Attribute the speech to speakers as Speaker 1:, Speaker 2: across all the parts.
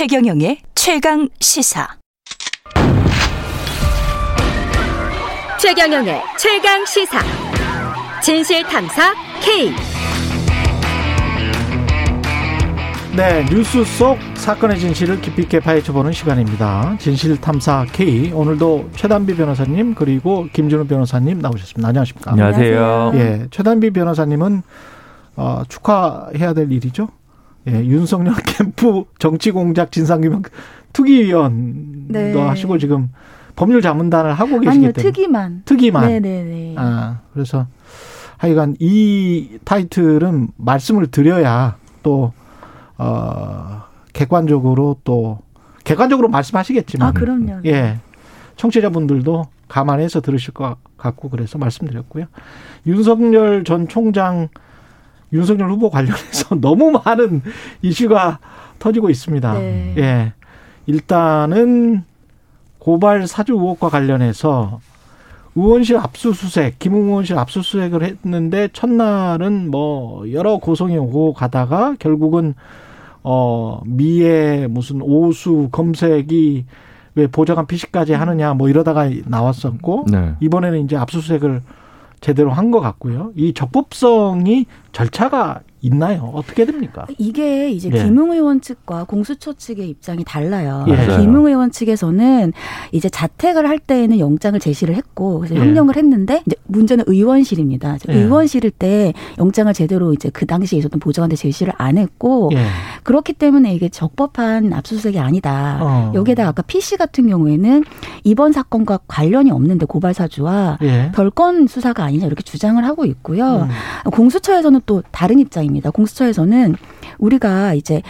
Speaker 1: 최경영의 최강 시사.
Speaker 2: 최경영의 최강 시사. 진실 탐사 K.
Speaker 3: 네, 뉴스 속 사건의 진실을 깊이 있게 파헤쳐보는 시간입니다. 진실탐사 K. 오늘도 최단비 변호사님 그리고 김준우 변호사님 나오셨습니다. 안녕하십니까?
Speaker 4: 안녕하세요.
Speaker 3: 예, 최단비 변호사님은 어, 축하해야 될 일이죠. 예, 윤석열 캠프 정치공작 진상규명 특위위원도
Speaker 5: 네.
Speaker 3: 하시고 지금 법률 자문단을 하고 계시기
Speaker 5: 아니요,
Speaker 3: 때문에
Speaker 5: 특이만.
Speaker 3: 특위만.
Speaker 5: 네네네.
Speaker 3: 아, 그래서 하여간 이 타이틀은 말씀을 드려야 또, 어, 객관적으로 또, 객관적으로 말씀하시겠지만.
Speaker 5: 아, 그럼요.
Speaker 3: 예. 청취자분들도 감안해서 들으실 것 같고 그래서 말씀드렸고요. 윤석열 전 총장, 윤석열 후보 관련해서 너무 많은 이슈가 터지고 있습니다.
Speaker 5: 네.
Speaker 3: 예. 일단은 고발 사주 의혹과 관련해서 의원실 압수수색, 김웅 의원실 압수수색을 했는데 첫날은 뭐 여러 고성이 오고 가다가 결국은 어 미에 무슨 오수 검색이 왜 보좌관 피시까지 하느냐 뭐 이러다가 나왔었고
Speaker 4: 네.
Speaker 3: 이번에는 이제 압수수색을 제대로 한 것 같고요. 이 적법성이 절차가 있나요? 어떻게 됩니까?
Speaker 5: 이게 이제
Speaker 3: 예.
Speaker 5: 김웅 의원 측과 공수처 측의 입장이 달라요.
Speaker 3: 예.
Speaker 5: 김웅 의원 측에서는 이제 자택을 할 때에는 영장을 제시를 했고 그래서
Speaker 3: 예.
Speaker 5: 형령을 했는데 이제 문제는 의원실입니다.
Speaker 3: 예.
Speaker 5: 의원실일 때 영장을 제대로 이제 그 당시에 있었던 보좌관한테 제시를 안 했고
Speaker 3: 예.
Speaker 5: 그렇기 때문에 이게 적법한 압수수색이 아니다.
Speaker 3: 어.
Speaker 5: 여기에다 아까 PC 같은 경우에는 이번 사건과 관련이 없는데 고발 사주와
Speaker 3: 예.
Speaker 5: 별건 수사가 아니냐 이렇게 주장을 하고 있고요.
Speaker 3: 음.
Speaker 5: 공수처에서는 또 다른 입장입니다. 공수처에서는 우리가 이제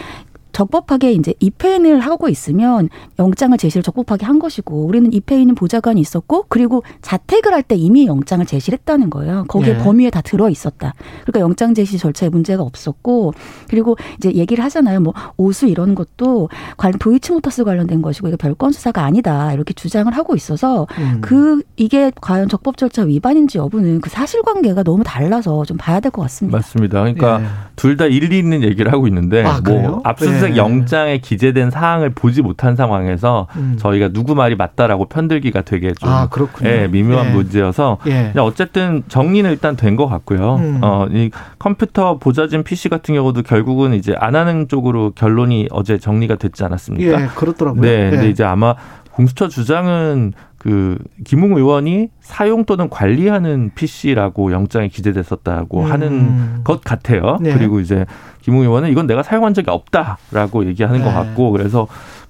Speaker 5: 적법하게 이제 입회인을 하고 있으면 영장을 제시를 적법하게 한 것이고 우리는 입회인은 보좌관이 있었고 그리고 자택을 할 때 이미 영장을 제시를 했다는 거예요. 거기에
Speaker 3: 예.
Speaker 5: 범위에 다 들어 있었다. 그러니까 영장 제시 절차에 문제가 없었고 그리고 이제 얘기를 하잖아요. 뭐 오수 이런 것도 관련 도이치모터스 관련된 것이고 이거 별건 수사가 아니다 이렇게 주장을 하고 있어서
Speaker 3: 음.
Speaker 5: 그 이게 과연 적법 절차 위반인지 여부는 그 사실관계가 너무 달라서 좀 봐야 될 것 같습니다.
Speaker 4: 맞습니다. 그러니까
Speaker 3: 예.
Speaker 4: 둘다 일리 있는 얘기를 하고 있는데
Speaker 3: 아?
Speaker 4: 뭐 압수 수색
Speaker 3: 예.
Speaker 4: 영장에 기재된 사항을 보지 못한 상황에서
Speaker 3: 음.
Speaker 4: 저희가 누구 말이 맞다라고 편들기가 되게 좀
Speaker 3: 아, 그렇군요.
Speaker 4: 예, 미묘한
Speaker 3: 예.
Speaker 4: 문제여서
Speaker 3: 예.
Speaker 4: 어쨌든 정리는 일단 된 것 같고요.
Speaker 3: 음.
Speaker 4: 어, 이 컴퓨터 보좌진 PC 같은 경우도 결국은 이제 안 하는 쪽으로 결론이 어제 정리가 됐지 않았습니까?
Speaker 3: 예, 그렇더라고요.
Speaker 4: 네, 근데
Speaker 3: 예.
Speaker 4: 이제 아마 공수처 주장은 그 김웅 의원이 사용 또는 관리하는 PC라고 영장에 기재됐었다고
Speaker 3: 음.
Speaker 4: 하는 것 같아요.
Speaker 3: 네.
Speaker 4: 그리고 이제 김웅 의원은 이건 내가 사용한 적이 없다라고 얘기하는
Speaker 3: 네.
Speaker 4: 것 같고 그래서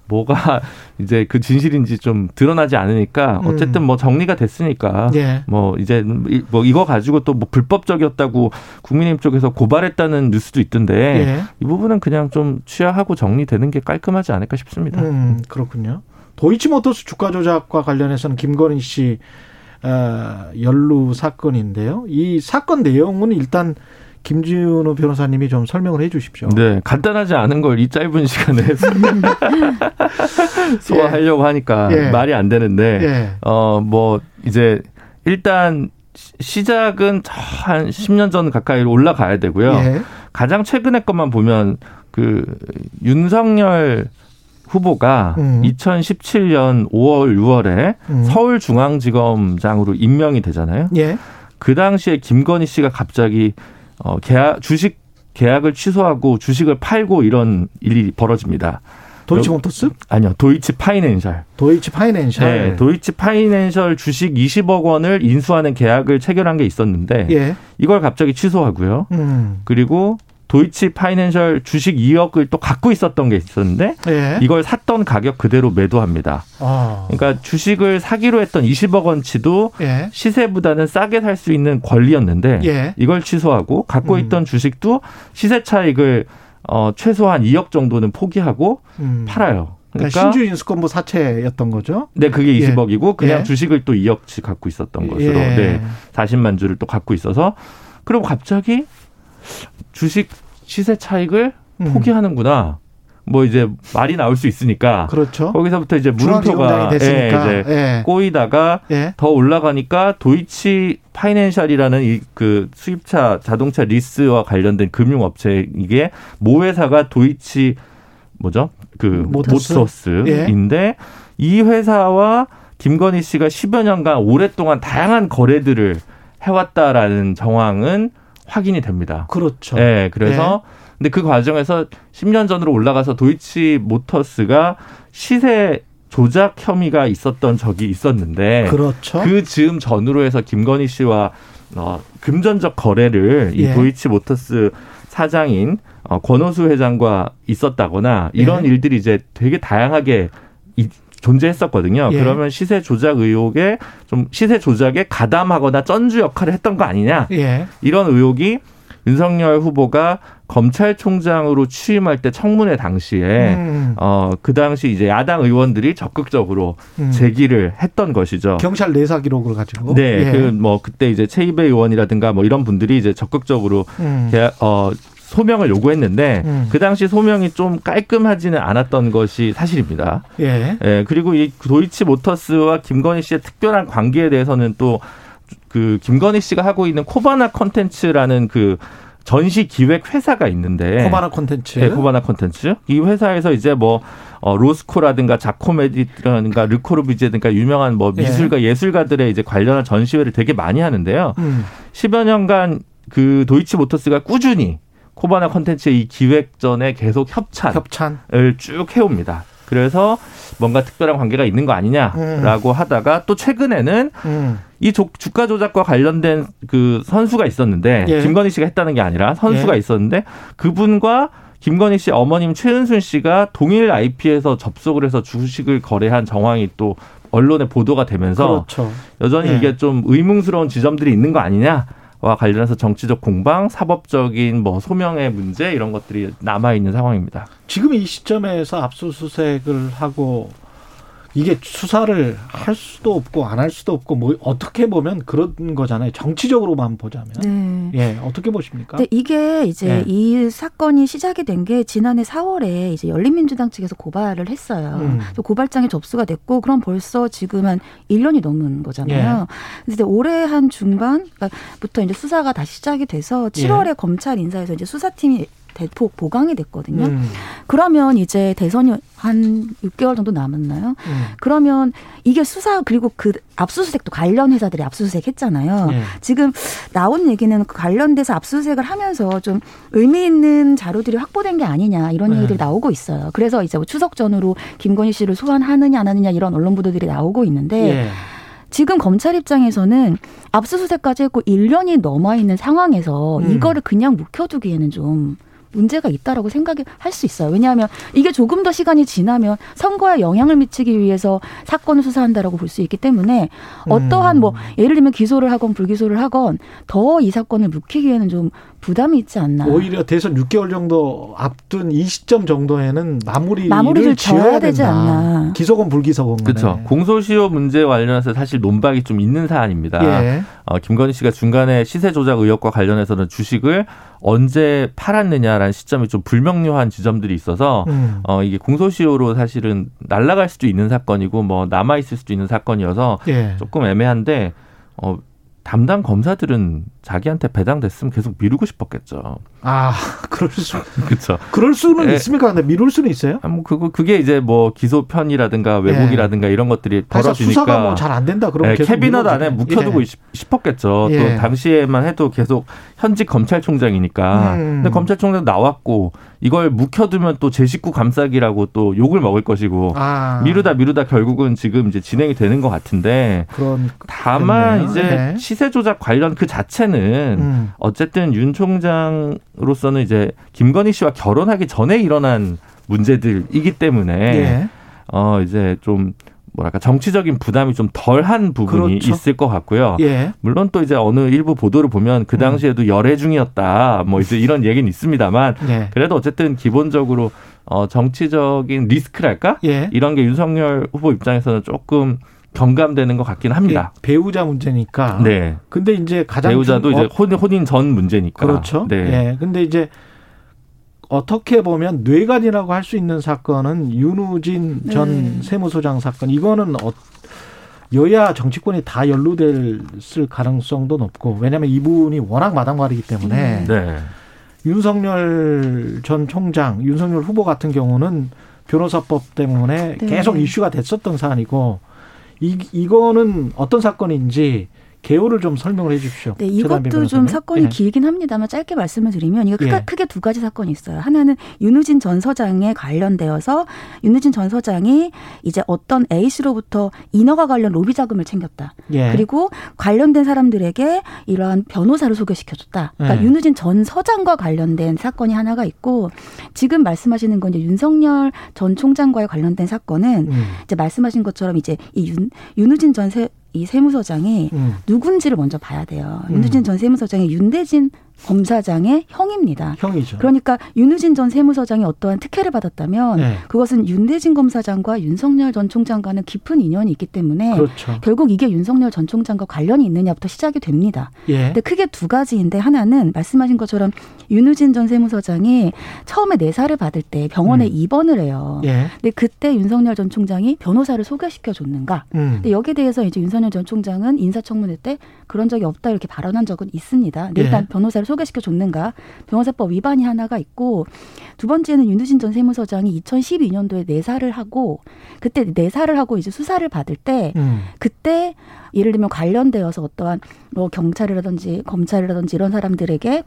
Speaker 4: 뭐가 이제 그 진실인지 좀 드러나지 않으니까
Speaker 3: 음.
Speaker 4: 어쨌든 뭐 정리가 됐으니까
Speaker 3: 예.
Speaker 4: 뭐 이제 이- 뭐 이거 가지고 또 뭐 불법적이었다고 국민의힘 쪽에서 고발했다는 뉴스도 있던데
Speaker 3: 예.
Speaker 4: 이 부분은 그냥 좀 취하하고 정리되는 게 깔끔하지 않을까 싶습니다.
Speaker 3: 음, 그렇군요. 도이치모터스 주가 조작과 관련해서는 김건희 씨 어, 연루 사건인데요. 이 사건 내용은 일단 김준호 변호사님이 좀 설명을 해 주십시오.
Speaker 4: 네, 간단하지 않은 걸 이 짧은 시간에 소화하려고 하니까
Speaker 3: 예.
Speaker 4: 말이 안 되는데,
Speaker 3: 예.
Speaker 4: 어, 뭐, 이제, 일단, 시- 시작은 저한 10년 전 가까이 올라가야 되고요.
Speaker 3: 예.
Speaker 4: 가장 최근의 것만 보면, 그, 윤석열 후보가
Speaker 3: 음.
Speaker 4: 2017년 5월, 6월에
Speaker 3: 음.
Speaker 4: 서울중앙지검장으로 임명이 되잖아요.
Speaker 3: 예.
Speaker 4: 그 당시에 김건희 씨가 갑자기 어 계약 주식 계약을 취소하고 주식을 팔고 이런 일이 벌어집니다.
Speaker 3: 도이치모터스?
Speaker 4: 아니요, 도이치 파이낸셜.
Speaker 3: 도이치 파이낸셜.
Speaker 4: 네, 도이치 파이낸셜 주식 20억 원을 인수하는 계약을 체결한 게 있었는데
Speaker 3: 예.
Speaker 4: 이걸 갑자기 취소하고요.
Speaker 3: 음.
Speaker 4: 그리고 도이치 파이낸셜 주식 2억을 또 갖고 있었던 게 있었는데
Speaker 3: 예.
Speaker 4: 이걸 샀던 가격 그대로 매도합니다.
Speaker 3: 아.
Speaker 4: 그러니까 주식을 사기로 했던 20억 원치도
Speaker 3: 예.
Speaker 4: 시세보다는 싸게 살 수 있는 권리였는데
Speaker 3: 예.
Speaker 4: 이걸 취소하고 갖고
Speaker 3: 음.
Speaker 4: 있던 주식도 시세 차익을 어 최소한 2억 정도는 포기하고
Speaker 3: 음.
Speaker 4: 팔아요.
Speaker 3: 그러니까
Speaker 4: 그러니까
Speaker 3: 신주 인수권부 사채였던 거죠.
Speaker 4: 네 그게
Speaker 3: 예.
Speaker 4: 20억이고 그냥
Speaker 3: 예.
Speaker 4: 주식을 또 2억치 갖고 있었던 것으로
Speaker 3: 예.
Speaker 4: 네 40만 주를 또 갖고 있어서 그리고 갑자기 주식 시세 차익을
Speaker 3: 음.
Speaker 4: 포기하는구나. 뭐 이제 말이 나올 수 있으니까
Speaker 3: 그렇죠.
Speaker 4: 거기서부터 이제 물음표가. 예, 이제
Speaker 3: 예.
Speaker 4: 꼬이다가
Speaker 3: 예.
Speaker 4: 더 올라가니까 도이치 파이낸셜이라는 이 그 수입차 자동차 리스와 관련된 금융 업체 이게 모 회사가 도이치 뭐죠? 그
Speaker 3: 모터스?
Speaker 4: 모터스인데 이 회사와 김건희 씨가 10여 년간 오랫동안 다양한 거래들을 해왔다라는 정황은 확인이 됩니다.
Speaker 3: 그렇죠.
Speaker 4: 네, 그래서 근데 그 과정에서 10년 전으로 올라가서 도이치 모터스가 시세 조작 혐의가 있었던 적이 있었는데
Speaker 3: 그렇죠.
Speaker 4: 그 즈음 전후로 해서 김건희 씨와 어, 금전적 거래를 이
Speaker 3: 예.
Speaker 4: 도이치 모터스 사장인 어, 권호수 회장과 있었다거나 이런
Speaker 3: 예.
Speaker 4: 일들이 이제 되게 다양하게 이, 존재했었거든요.
Speaker 3: 예.
Speaker 4: 그러면 시세 조작 의혹에 좀 시세 조작에 가담하거나 쩐주 역할을 했던 거 아니냐
Speaker 3: 예.
Speaker 4: 이런 의혹이 윤석열 후보가 검찰총장으로 취임할 때 청문회 당시에
Speaker 3: 음,
Speaker 4: 어그 당시 이제 야당 의원들이 적극적으로
Speaker 3: 음.
Speaker 4: 제기를 했던 것이죠.
Speaker 3: 경찰 내사 기록을 가지고.
Speaker 4: 네,
Speaker 3: 예.
Speaker 4: 그뭐 그때 이제 최이배 의원이라든가 뭐 이런 분들이 이제 적극적으로
Speaker 3: 음.
Speaker 4: 어 소명을 요구했는데
Speaker 3: 음.
Speaker 4: 그 당시 소명이 좀 깔끔하지는 않았던 것이 사실입니다.
Speaker 3: 예.
Speaker 4: 예, 그리고 이 도이치 모터스와 김건희 씨의 특별한 관계에 대해서는 또 그 김건희 씨가 하고 있는 코바나 컨텐츠라는 그 전시 기획 회사가 있는데
Speaker 3: 코바나 콘텐츠.
Speaker 4: 네, 코바나 컨텐츠. 이 회사에서 이제 뭐 어, 로스코라든가 자코메티라든가 르코르뷔지에든가 유명한 뭐
Speaker 3: 예.
Speaker 4: 미술가 예술가들의 이제 관련한 전시회를 되게 많이 하는데요.
Speaker 3: 음.
Speaker 4: 10여 년간 그 도이치 모터스가 꾸준히 코바나 컨텐츠의 이 기획전에 계속 협찬을
Speaker 3: 협찬.
Speaker 4: 쭉 해옵니다. 그래서 뭔가 특별한 관계가 있는 거 아니냐라고 하다가 또 최근에는
Speaker 3: 음.
Speaker 4: 이 조- 주가 조작과 관련된 그 선수가 있었는데
Speaker 3: 예.
Speaker 4: 김건희 씨가 했다는 게 아니라 선수가
Speaker 3: 예.
Speaker 4: 있었는데 그분과 김건희 씨 어머님 최은순 씨가 동일 IP에서 접속을 해서 주식을 거래한 정황이 또 언론에 보도가 되면서
Speaker 3: 그렇죠.
Speaker 4: 여전히
Speaker 3: 예.
Speaker 4: 이게 좀 의문스러운 지점들이 있는 거 아니냐 와 관련해서 정치적 공방, 사법적인 뭐 소명의 문제 이런 것들이 남아 있는 상황입니다.
Speaker 3: 지금 이 시점에서 압수수색을 하고 이게 수사를 할 수도 없고 안 할 수도 없고 뭐 어떻게 보면 그런 거잖아요. 정치적으로만 보자면.
Speaker 5: 네.
Speaker 3: 예, 어떻게 보십니까?
Speaker 5: 근데 이게 이제
Speaker 3: 예.
Speaker 5: 이 사건이 시작이 된 게 지난해 4월에 이제 열린민주당 측에서 고발을 했어요.
Speaker 3: 음.
Speaker 5: 고발장이 접수가 됐고 그럼 벌써 지금 한 1년이 넘은 거잖아요.
Speaker 3: 예.
Speaker 5: 이제 올해 한 중반부터 이제 수사가 다시 시작이 돼서
Speaker 3: 예.
Speaker 5: 7월에 검찰 인사에서 이제 수사팀이 대폭 보강이 됐거든요.
Speaker 3: 음,
Speaker 5: 그러면 이제 대선이 한 6개월 정도 남았나요?
Speaker 3: 음.
Speaker 5: 그러면 이게 수사 그리고 그 압수수색도 관련 회사들이 압수수색 했잖아요.
Speaker 3: 예.
Speaker 5: 지금 나온 얘기는 그 관련돼서 압수수색을 하면서 좀 의미 있는 자료들이 확보된 게 아니냐 이런
Speaker 3: 네.
Speaker 5: 얘기들이 나오고 있어요. 그래서 이제 뭐 추석 전후로 김건희 씨를 소환하느냐 안 하느냐 이런 언론 보도들이 나오고 있는데
Speaker 3: 예.
Speaker 5: 지금 검찰 입장에서는 압수수색까지 했고 1년이 넘어 있는 상황에서
Speaker 3: 음.
Speaker 5: 이거를 그냥 묵혀두기에는 좀 문제가 있다라고 생각을 할수 있어요. 왜냐하면 이게 조금 더 시간이 지나면 선거에 영향을 미치기 위해서 사건을 수사한다라고 볼 수 있기 때문에 어떠한 뭐 예를 들면 기소를 하건 불기소를 하건 더 이 사건을 묵히기에는 좀 부담이 있지 않나.
Speaker 3: 오히려 대선 6개월 정도 앞둔 이 시점 정도에는 마무리를
Speaker 5: 마무리를
Speaker 3: 지어야
Speaker 5: 되지
Speaker 3: 된다.
Speaker 5: 않나.
Speaker 3: 기소건 불기소건.
Speaker 4: 그렇죠. 공소시효 문제 관련해서 사실 논박이 좀 있는 사안입니다.
Speaker 3: 예.
Speaker 4: 어, 김건희 씨가 중간에 시세 조작 의혹과 관련해서는 주식을 언제 팔았느냐라는 시점이 좀 불명료한 지점들이 있어서
Speaker 3: 음.
Speaker 4: 어, 이게 공소시효로 사실은 날아갈 수도 있는 사건이고 뭐 남아 있을 수도 있는 사건이어서
Speaker 3: 예.
Speaker 4: 조금 애매한데 어, 담당 검사들은 자기한테 배당됐으면 계속 미루고 싶었겠죠.
Speaker 3: 아, 그럴 수,
Speaker 4: 그렇죠.
Speaker 3: 그럴 수는
Speaker 4: 예.
Speaker 3: 있습니까? 근데 미룰 수는 있어요?
Speaker 4: 아, 뭐 그거 그게 이제 뭐 기소 편이라든가 왜곡이라든가 이런 것들이
Speaker 3: 그래서 수사가
Speaker 4: 벌어지니까
Speaker 3: 뭐잘 안 된다. 그러면
Speaker 4: 예,
Speaker 3: 미뤄지네.
Speaker 4: 안에 묵혀두고
Speaker 3: 예.
Speaker 4: 싶- 싶었겠죠.
Speaker 3: 예.
Speaker 4: 또 당시에만 해도 계속 현직 검찰총장이니까.
Speaker 3: 음.
Speaker 4: 근데 검찰총장 나왔고 이걸 묵혀두면 또 제 식구 감싸기라고 또 욕을 먹을 것이고
Speaker 3: 아,
Speaker 4: 미루다 미루다 결국은 지금 이제 진행이 되는 것 같은데
Speaker 3: 그런
Speaker 4: 다만
Speaker 3: 그렇네요.
Speaker 4: 이제
Speaker 3: 네.
Speaker 4: 시세 조작 관련 그 자체는
Speaker 3: 음.
Speaker 4: 어쨌든 윤 총장으로서는 이제 김건희 씨와 결혼하기 전에 일어난 문제들이기 때문에
Speaker 3: 예.
Speaker 4: 어 이제 좀 뭐랄까 정치적인 부담이 좀 덜한 부분이
Speaker 3: 그렇죠.
Speaker 4: 있을 것 같고요.
Speaker 3: 예.
Speaker 4: 물론 또 이제 어느 일부 보도를 보면 그 당시에도 열애 중이었다 뭐 이제 이런 얘기는 있습니다만
Speaker 3: 예.
Speaker 4: 그래도 어쨌든 기본적으로 어 정치적인 리스크랄까
Speaker 3: 예.
Speaker 4: 이런 게 윤석열 후보 입장에서는 조금 경감되는 것 같긴 합니다.
Speaker 3: 예, 배우자 문제니까.
Speaker 4: 네.
Speaker 3: 근데 이제 가장
Speaker 4: 배우자도
Speaker 3: 중-
Speaker 4: 이제
Speaker 3: 어,
Speaker 4: 혼인, 혼인 전 문제니까.
Speaker 3: 그렇죠.
Speaker 4: 네.
Speaker 3: 예. 근데 이제 어떻게 보면 뇌관이라고 할 수 있는 사건은 윤우진 전
Speaker 5: 네.
Speaker 3: 세무소장 사건 이거는 어, 여야 정치권이 다 연루될 가능성도 높고 왜냐하면 이분이 워낙 마당발이기 때문에
Speaker 4: 네.
Speaker 3: 윤석열 전 총장, 윤석열 후보 같은 경우는 변호사법 때문에
Speaker 5: 네.
Speaker 3: 계속 이슈가 됐었던 사안이고 이 이거는 어떤 사건인지 개요를 좀 설명을 해 주십시오.
Speaker 5: 네, 이것도 좀. 사건이
Speaker 3: 예.
Speaker 5: 길긴 합니다만 짧게 말씀을 드리면 이거 크게,
Speaker 3: 예.
Speaker 5: 크게 두 가지 사건이 있어요. 하나는 윤우진 전 서장에 관련되어서 윤우진 전 서장이 이제 어떤 A 씨로부터 인허가 관련 로비 자금을 챙겼다.
Speaker 3: 예.
Speaker 5: 그리고 관련된 사람들에게 이러한 변호사를 소개시켜줬다. 그러니까
Speaker 3: 예.
Speaker 5: 윤우진 전 서장과 관련된 사건이 하나가 있고 지금 말씀하시는 건 이제 윤석열 전 총장과의 관련된 사건은
Speaker 3: 음,
Speaker 5: 이제 말씀하신 것처럼 이제 이 윤, 윤우진 전 세, 이 세무서장이
Speaker 3: 음.
Speaker 5: 누군지를 먼저 봐야 돼요.
Speaker 3: 음.
Speaker 5: 윤우진 전 세무서장이 윤대진 검사장의 형입니다.
Speaker 3: 형이죠.
Speaker 5: 그러니까 윤우진 전 세무서장이 어떠한 특혜를 받았다면
Speaker 3: 네.
Speaker 5: 그것은 윤대진 검사장과 윤석열 전 총장과는 깊은 인연이 있기 때문에
Speaker 3: 그렇죠.
Speaker 5: 결국 이게 윤석열 전 총장과 관련이 있느냐부터 시작이 됩니다.
Speaker 3: 예.
Speaker 5: 근데 크게 두 가지인데 하나는 말씀하신 것처럼 윤우진 전 세무서장이 처음에 내사를 받을 때 병원에
Speaker 3: 음.
Speaker 5: 입원을 해요.
Speaker 3: 예.
Speaker 5: 근데 그때 윤석열 전 총장이 변호사를 소개시켜 줬는가?
Speaker 3: 음.
Speaker 5: 근데 여기에 대해서 이제 윤석열 전 총장은 인사청문회 때 그런 적이 없다 이렇게 발언한 적은 있습니다. 근데
Speaker 3: 예.
Speaker 5: 일단 변호사를 소개시켜 줬는가? 변호사법 위반이 하나가 있고 두 번째는 윤두진 전 세무서장이 2012년도에 내사를 하고 그때 내사를 하고 이제 수사를 받을 때
Speaker 3: 음.
Speaker 5: 그때 예를 들면 관련되어서 어떠한 뭐 경찰이라든지 검찰이라든지 이런 사람들에게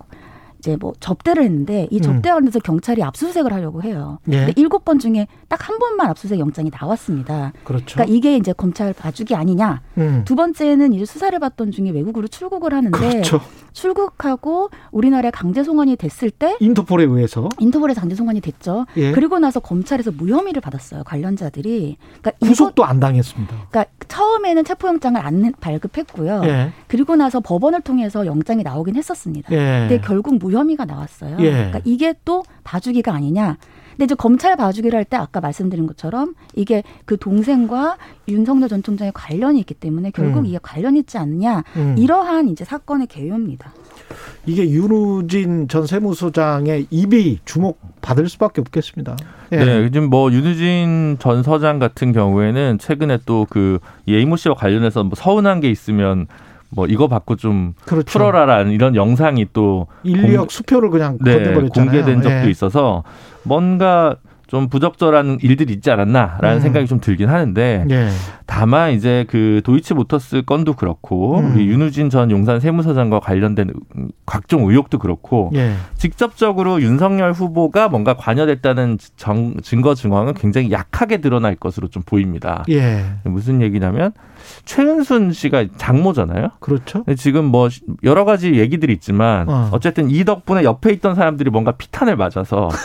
Speaker 5: 이제 뭐 접대를 했는데 이
Speaker 3: 음.
Speaker 5: 접대 관련해서 경찰이 압수수색을 하려고 해요.
Speaker 3: 예.
Speaker 5: 근데 일곱 번 중에 딱 한 번만 압수수색 영장이 나왔습니다.
Speaker 3: 그렇죠.
Speaker 5: 그러니까 이게 이제 검찰 봐주기 아니냐.
Speaker 3: 음.
Speaker 5: 두 번째는 이제 수사를 받던 중에 외국으로 출국을 하는데
Speaker 3: 그렇죠.
Speaker 5: 출국하고 우리나라에 강제 송환이 됐을 때
Speaker 3: 인터폴에 의해서
Speaker 5: 인터폴에 강제 송환이 됐죠.
Speaker 3: 예.
Speaker 5: 그리고 나서 검찰에서 무혐의를 받았어요. 관련자들이. 그러니까 이거
Speaker 3: 구속도 안 당했습니다.
Speaker 5: 그러니까 처음에는 체포영장을 안 발급했고요.
Speaker 3: 예.
Speaker 5: 그리고 나서 법원을 통해서 영장이 나오긴 했었습니다.
Speaker 3: 예.
Speaker 5: 근데 결국 무 혐의가 나왔어요.
Speaker 3: 예.
Speaker 5: 그러니까 이게 또 봐주기가 아니냐. 근데 이제 검찰 봐주기를 할 때 아까 말씀드린 것처럼 이게 그 동생과 윤석열 전 총장의 관련이 있기 때문에 결국
Speaker 3: 음.
Speaker 5: 이게 관련 있지 않냐.
Speaker 3: 음.
Speaker 5: 이러한 이제 사건의 개요입니다.
Speaker 3: 이게 윤우진 전 세무서장의 입이 주목 받을 수밖에 없겠습니다. 예.
Speaker 4: 네, 요즘 뭐 윤우진 전 서장 같은 경우에는 최근에 또 그 예이모 씨와 관련해서 뭐 서운한 게 있으면 뭐 이거 받고 좀
Speaker 3: 그렇죠.
Speaker 4: 풀어라라는 이런 영상이 또
Speaker 3: 인력 수표를 그냥
Speaker 4: 네. 공개된 적도
Speaker 3: 예.
Speaker 4: 있어서 뭔가 좀 부적절한 일들이 있지 않았나라는
Speaker 3: 음.
Speaker 4: 생각이 좀 들긴 하는데
Speaker 3: 예.
Speaker 4: 다만 이제 그 도이치모터스 건도 그렇고
Speaker 3: 음.
Speaker 4: 우리 윤우진 전 용산 세무서장과 관련된 각종 의혹도 그렇고
Speaker 3: 예.
Speaker 4: 직접적으로 윤석열 후보가 뭔가 관여됐다는 정- 증거 증황은 굉장히 약하게 드러날 것으로 좀 보입니다.
Speaker 3: 예.
Speaker 4: 무슨 얘기냐면 최은순 씨가 장모잖아요.
Speaker 3: 그렇죠.
Speaker 4: 지금 뭐 여러 가지 얘기들이 있지만
Speaker 3: 어.
Speaker 4: 어. 쨌든 이 덕분에 옆에 있던 사람들이 뭔가 피탄을 맞아서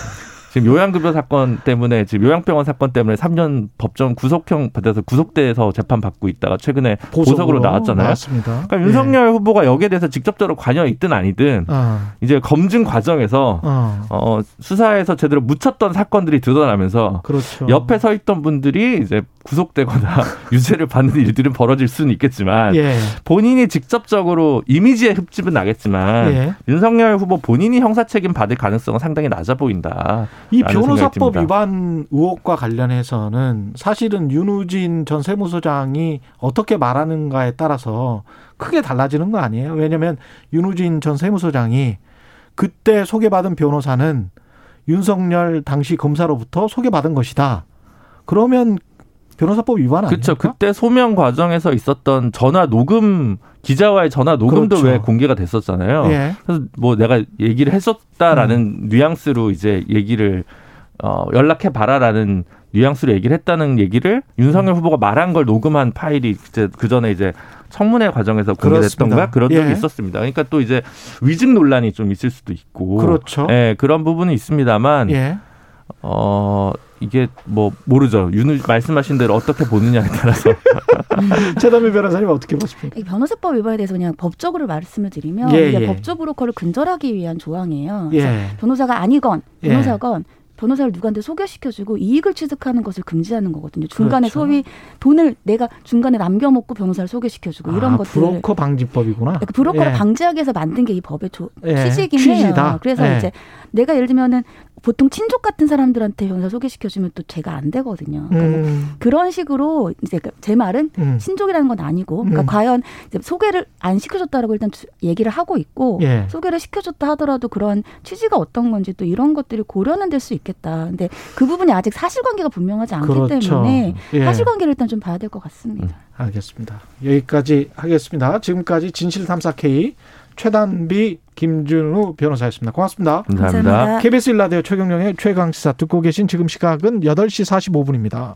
Speaker 4: 지금 요양급여 사건 때문에 지금 요양병원 사건 때문에 3년 법정 구속형 받아서 구속돼서 재판 받고 있다가 최근에 보석으로 나왔잖아요.
Speaker 3: 나왔습니다.
Speaker 4: 그러니까 윤석열 후보가 여기에 대해서 직접적으로 관여 있든 아니든
Speaker 3: 예. 어.
Speaker 4: 이제 검증 과정에서
Speaker 3: 어.
Speaker 4: 어, 수사에서 제대로 묻혔던 사건들이 드러나면서
Speaker 3: 그렇죠.
Speaker 4: 옆에 서 있던 분들이 이제 구속되거나 유죄를 받는 일들은 벌어질 수는 있겠지만
Speaker 3: 예.
Speaker 4: 본인이 직접적으로 이미지의 흡집은 나겠지만
Speaker 3: 예.
Speaker 4: 윤석열 후보 본인이 형사 책임 받을 가능성은 상당히 낮아 보인다.
Speaker 3: 이 변호사법. 위반 의혹과 관련해서는 사실은 윤우진 전 세무서장이 어떻게 말하는가에 따라서 크게 달라지는 거 아니에요. 왜냐하면 윤우진 전 세무서장이 그때 소개받은 변호사는 윤석열 당시 검사로부터 소개받은 것이다. 그러면 변호사법 위반 아닙니까?
Speaker 4: 그렇죠. 그때 소명 과정에서 있었던 전화 녹음 기자와의 전화 녹음도
Speaker 3: 그렇죠.
Speaker 4: 왜 공개가 됐었잖아요.
Speaker 3: 예.
Speaker 4: 그래서 뭐 내가 얘기를 했었다라는 뉘앙스로 이제 얘기를 어 연락해 봐라라는 뉘앙스로 얘기를 했다는 얘기를 윤석열 후보가 말한 걸 녹음한 파일이 이제 그 전에 이제 청문회 과정에서 공개됐던가. 그런 적이
Speaker 3: 예.
Speaker 4: 있었습니다. 그러니까 또 이제 위증 논란이 좀 있을 수도 있고
Speaker 3: 그렇죠.
Speaker 4: 예, 그런 부분은 있습니다만
Speaker 3: 예.
Speaker 4: 어 이게 뭐 모르죠. 윤 말씀하신 대로 어떻게 보느냐에 따라서
Speaker 3: 최담일 변호사님 어떻게 보십니까?
Speaker 5: 이 변호사법 위반에 대해서 그냥 법적으로 말씀을 드리면
Speaker 3: 예,
Speaker 5: 이게
Speaker 3: 예.
Speaker 5: 법조 브로커를 근절하기 위한 조항이에요. 그래서
Speaker 3: 예.
Speaker 5: 변호사가 아니건
Speaker 3: 예.
Speaker 5: 변호사건 변호사를 누구한테 소개시켜주고 이익을 취득하는 것을 금지하는 거거든요. 중간에
Speaker 3: 그렇죠.
Speaker 5: 소위 돈을 내가 중간에 남겨먹고 변호사를 소개시켜주고 이런
Speaker 3: 아,
Speaker 5: 것들.
Speaker 3: 브로커 방지법이구나.
Speaker 5: 그러니까 브로커를
Speaker 3: 예.
Speaker 5: 방지하기 위해서 만든 게 이 법의 조,
Speaker 3: 예,
Speaker 5: 취지이긴
Speaker 3: 취지다.
Speaker 5: 해요. 그래서
Speaker 3: 예.
Speaker 5: 이제 내가 예를 들면은 보통 친족 같은 사람들한테 변호사 소개시켜주면 또 죄가 안 되거든요. 그러니까 뭐
Speaker 3: 음,
Speaker 5: 그런 식으로 이제 제 말은
Speaker 3: 음.
Speaker 5: 친족이라는 건 아니고, 그러니까
Speaker 3: 음.
Speaker 5: 과연 소개를 안 시켜줬다라고 일단 주- 얘기를 하고 있고,
Speaker 3: 예.
Speaker 5: 소개를 시켜줬다 하더라도 그런 취지가 어떤 건지 또 이런 것들이 고려는 될 수 있겠다. 근데 그 부분이 아직 사실관계가 분명하지 않기
Speaker 3: 그렇죠.
Speaker 5: 때문에
Speaker 3: 예.
Speaker 5: 사실관계를 일단 좀 봐야 될 것 같습니다.
Speaker 3: 알겠습니다. 여기까지 하겠습니다. 지금까지 진실탐사 K 최단비 김준우 변호사였습니다. 고맙습니다.
Speaker 4: 감사합니다.
Speaker 5: 감사합니다.
Speaker 3: KBS 일라디오 최경령의 최강 시사 듣고 계신 지금 시각은 8시 45분입니다.